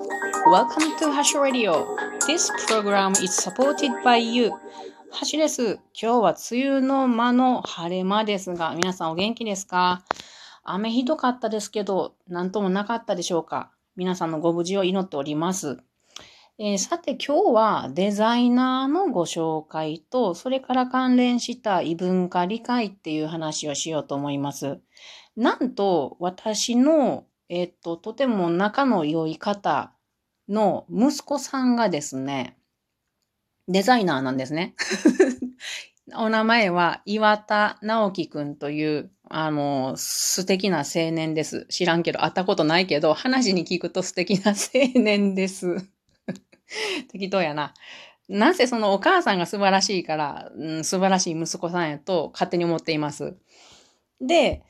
Welcome to Hash Radio. This program is supported by you. ハシです。今日は梅雨の間の晴れ間ですが、皆さんお元気ですか？雨ひどかったですけど、なんともなかったでしょうか？皆さんのご無事を祈っております。えー、さて今日はデザイナーのご紹介と、それから関連した異文化理解っていう話をしようと思います。なんと私の、えっ、と、とても仲の良い方の息子さんがですね、デザイナーなんですね。お名前は岩田直樹くんという、あの、素敵な青年です。知らんけど、会ったことないけど、話に聞くと素敵な青年です。適当やな。なぜそのお母さんが素晴らしいから、うん、素晴らしい息子さんやと勝手に思っています。で、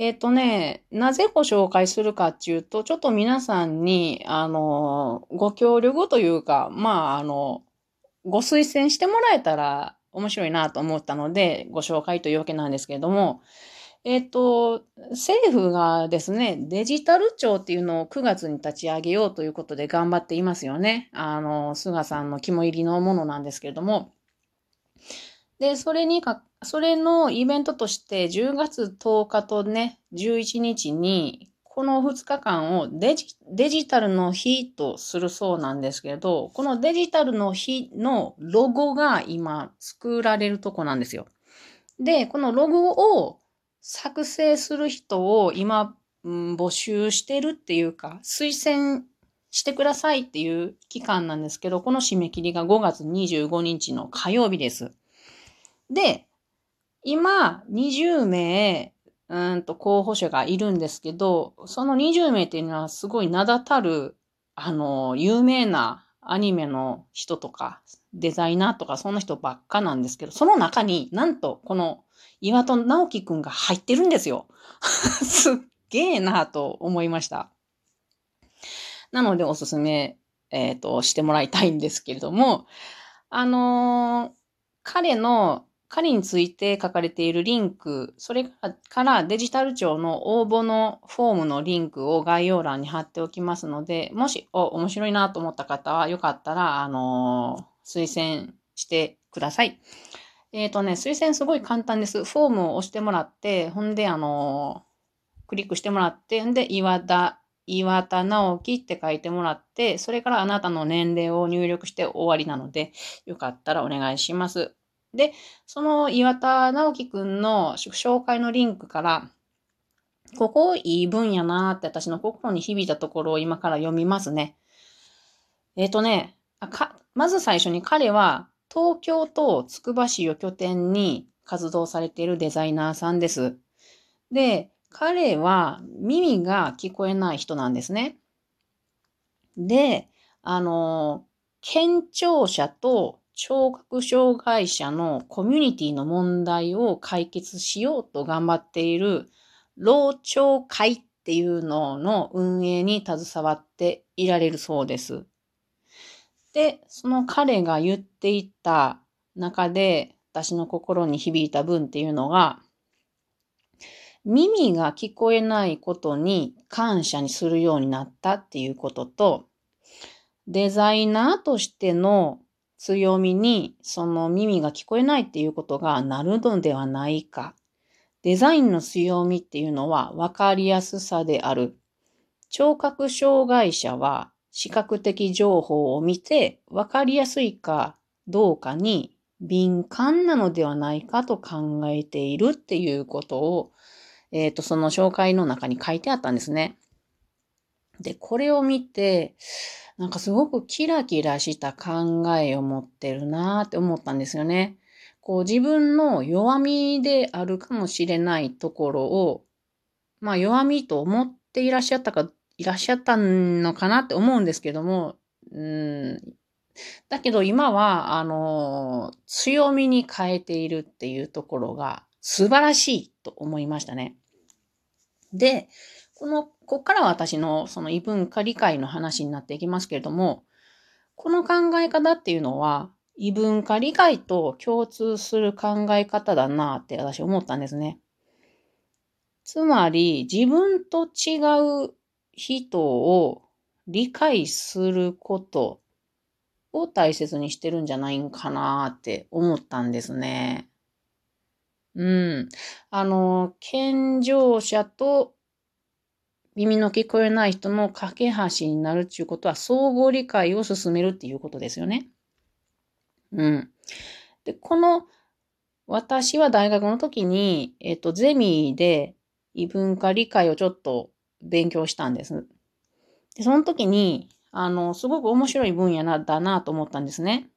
えっ、ー、とね、なぜご紹介するかっていうと、ちょっと皆さんに、あの、ご協力というか、まあ、あの、ご推薦してもらえたら面白いなと思ったので、ご紹介というわけなんですけれども、えっ、ー、と、政府がですね、デジタル庁っていうのを9月に立ち上げようということで頑張っていますよね。あの、菅さんの肝入りのものなんですけれども。で、それにか、それのイベントとして10月10日とね、11日に、この2日間をデジデジタルの日とするそうなんですけど、このデジタルの日のロゴが今作られるとこなんですよ。で、このロゴを作成する人を今、うん、募集してるっていうか、推薦してくださいっていう期間なんですけど、この締め切りが5月25日の火曜日です。で、今、20名、うんと候補者がいるんですけど、その20名っていうのはすごい名だたる、あの、有名なアニメの人とか、デザイナーとか、そんな人ばっかなんですけど、その中になんと、この岩戸直樹くんが入ってるんですよ。すっげえなと思いました。なのでおすすめ、えっ、ー、と、してもらいたいんですけれども、あのー、彼の彼について書かれているリンク、それからデジタル庁の応募のフォームのリンクを概要欄に貼っておきますので、もし、お、面白いなと思った方は、よかったら、あのー、推薦してください。えっ、ー、とね、推薦すごい簡単です。フォームを押してもらって、ほんで、あのー、クリックしてもらって、んで、岩田、岩田直樹って書いてもらって、それからあなたの年齢を入力して終わりなので、よかったらお願いします。で、その岩田直樹くんの紹介のリンクから、ここいい分野なーって私の心に響いたところを今から読みますね。えっ、ー、とねか、まず最初に彼は東京とつくば市を拠点に活動されているデザイナーさんです。で、彼は耳が聞こえない人なんですね。で、あの、健聴者と聴覚障害者のコミュニティの問題を解決しようと頑張っている、老聴会っていうのの運営に携わっていられるそうです。で、その彼が言っていた中で、私の心に響いた文っていうのが、耳が聞こえないことに感謝にするようになったっていうことと、デザイナーとしての強みにその耳が聞こえないっていうことがなるのではないか。デザインの強みっていうのは分かりやすさである。聴覚障害者は視覚的情報を見て分かりやすいかどうかに敏感なのではないかと考えているっていうことを、えっ、ー、と、その紹介の中に書いてあったんですね。で、これを見て、なんかすごくキラキラした考えを持ってるなーって思ったんですよね。こう自分の弱みであるかもしれないところを、まあ弱みと思っていらっしゃったか、いらっしゃったのかなって思うんですけども、うん、だけど今は、あの、強みに変えているっていうところが素晴らしいと思いましたね。で、この、こっからは私のその異文化理解の話になっていきますけれども、この考え方っていうのは、異文化理解と共通する考え方だなって私思ったんですね。つまり、自分と違う人を理解することを大切にしてるんじゃないんかなって思ったんですね。うん。あの、健常者と耳の聞こえない人の架け橋になるっていうことは、相互理解を進めるっていうことですよね。うん。で、この、私は大学の時に、えっと、ゼミで異文化理解をちょっと勉強したんです。で、その時に、あの、すごく面白い分野な、だなと思ったんですね。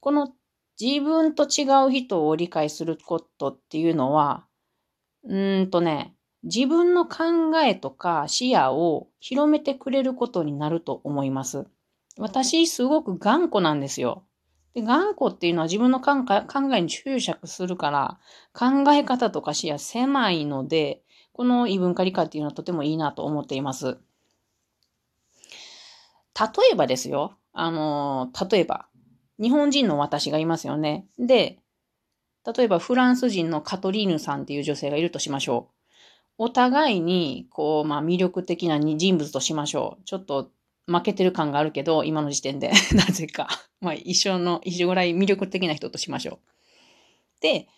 この自分と違う人を理解することっていうのは、うんとね、自分の考えとか視野を広めてくれることになると思います。私、すごく頑固なんですよ。で頑固っていうのは自分の考えに注釈するから、考え方とか視野狭いので、この異文化理解っていうのはとてもいいなと思っています。例えばですよ。あの、例えば、日本人の私がいますよね。で、例えばフランス人のカトリーヌさんっていう女性がいるとしましょう。お互いに、こう、まあ魅力的な人物としましょう。ちょっと負けてる感があるけど、今の時点で なぜか。まあ一緒の、一緒ぐらい魅力的な人としましょう。で、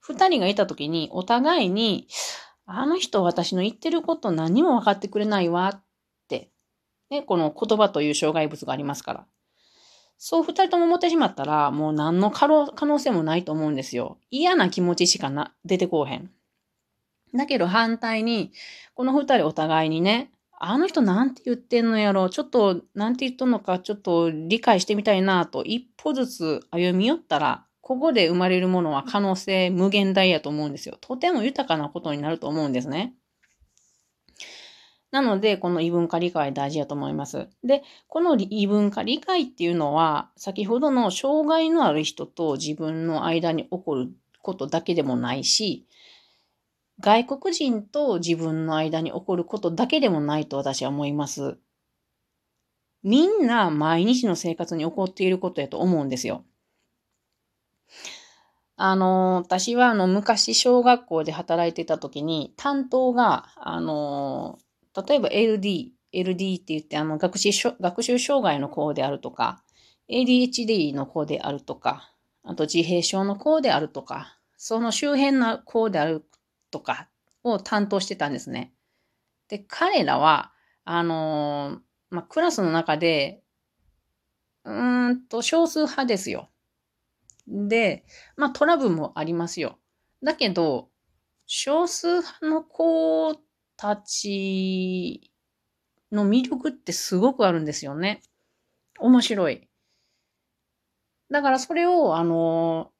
二人がいたときに、お互いに、あの人私の言ってること何も分かってくれないわってね、この言葉という障害物がありますから。そう二人とも思ってしまったら、もう何の可能性もないと思うんですよ。嫌な気持ちしかな出てこうへん。だけど反対に、この二人お互いにね、あの人なんて言ってんのやろちょっと、なんて言っとんのか、ちょっと理解してみたいなと、一歩ずつ歩み寄ったら、ここで生まれるものは可能性無限大やと思うんですよ。とても豊かなことになると思うんですね。なので、この異文化理解大事だと思います。で、この異文化理解っていうのは、先ほどの障害のある人と自分の間に起こることだけでもないし、外国人と自分の間に起こることだけでもないと私は思います。みんな毎日の生活に起こっていることやと思うんですよ。あの、私はあの昔小学校で働いてた時に担当が、あの、例えば LD、LD って言ってあの学習学習障害の子であるとか、ADHD の子であるとか、あと自閉症の子であるとか、その周辺の子であるとかを担当してたんですね。で、彼らは、あのー、まあ、クラスの中で、うーんと少数派ですよ。で、まあ、トラブルもありますよ。だけど、少数派の子たちの魅力ってすごくあるんですよね。面白い。だからそれを、あの、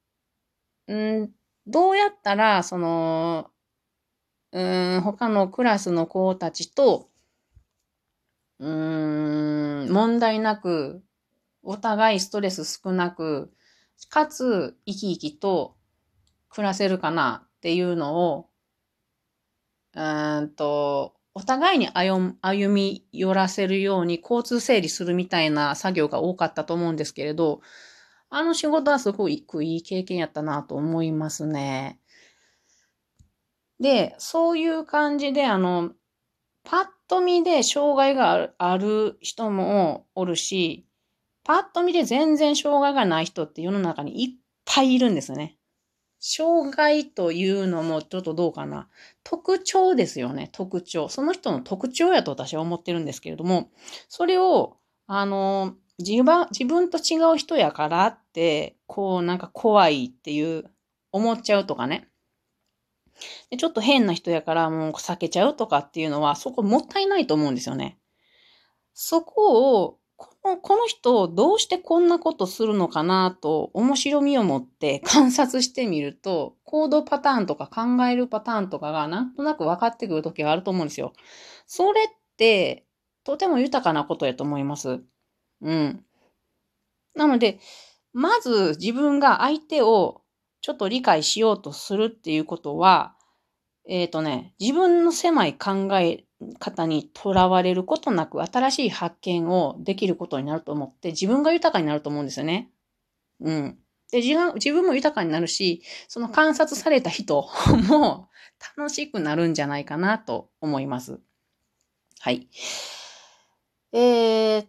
うんどうやったら、その、うん、他のクラスの子たちと、うん、問題なく、お互いストレス少なく、かつ生き生きと暮らせるかなっていうのをうんと、お互いに歩み寄らせるように交通整理するみたいな作業が多かったと思うんですけれど、あの仕事はすごくいい経験やったなと思いますね。で、そういう感じで、あの、パッと見で障害がある人もおるし、パッと見で全然障害がない人って世の中にいっぱいいるんですよね。障害というのもちょっとどうかな。特徴ですよね、特徴。その人の特徴やと私は思ってるんですけれども、それを、あの、自分自分と違う人やからって、こうなんか怖いっていう思っちゃうとかね。でちょっと変な人やからもう避けちゃうとかっていうのは、そこもったいないと思うんですよね。そこをこのこの人どうしてこんなことするのかなと面白みを持って観察してみると行動パターンとか考えるパターンとかがなんとなく分かってくる時があると思うんですよ。それってとても豊かなことやと思います。うん。なので、まず自分が相手をちょっと理解しようとするっていうことは、えっ、ー、とね、自分の狭い考え方にとらわれることなく新しい発見をできることになると思って自分が豊かになると思うんですよね。うん。で、自分自分も豊かになるし、その観察された人も楽しくなるんじゃないかなと思います。はい。えそ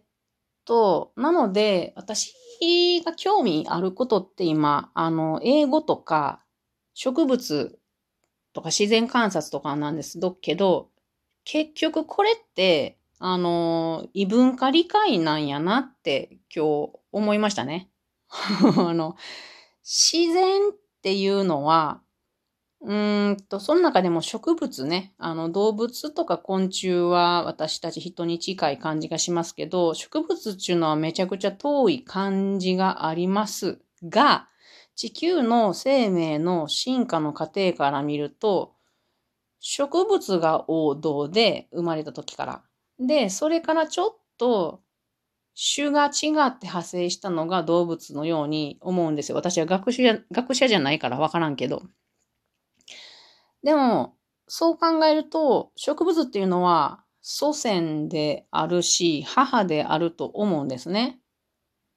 う。なので、私が興味あることって今、あの、英語とか、植物とか自然観察とかなんですけど、結局これって、あの、異文化理解なんやなって今日思いましたね。あの、自然っていうのは、うんと、その中でも植物ね、あの動物とか昆虫は私たち人に近い感じがしますけど、植物っていうのはめちゃくちゃ遠い感じがありますが、地球の生命の進化の過程から見ると、植物が王道で生まれた時から。で、それからちょっと種が違って派生したのが動物のように思うんですよ。私は学者学者じゃないからわからんけど。でも、そう考えると、植物っていうのは祖先であるし、母であると思うんですね。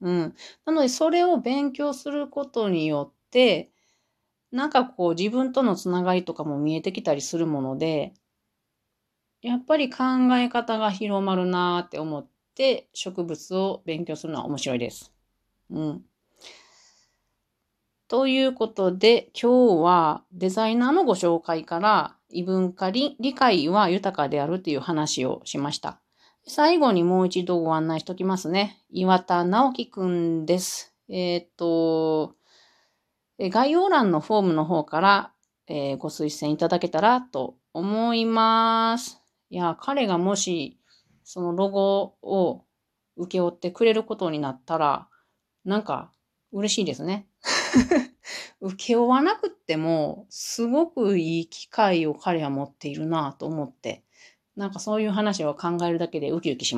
うん。なので、それを勉強することによって、なんかこう自分とのつながりとかも見えてきたりするもので、やっぱり考え方が広まるなーって思って植物を勉強するのは面白いです。うん。ということで、今日はデザイナーのご紹介から異文化理解は豊かであるという話をしました。最後にもう一度ご案内しておきますね。岩田直樹くんです。えっ、と、概要欄のフォームの方から、えーご推薦いただけたらと思います。いや、彼がもしそのロゴを請け負ってくれることになったら、なんか嬉しいですね。受け負わなくっても、すごくいい機会を彼は持っているなと思って、なんかそういう話を考えるだけでウキウキします。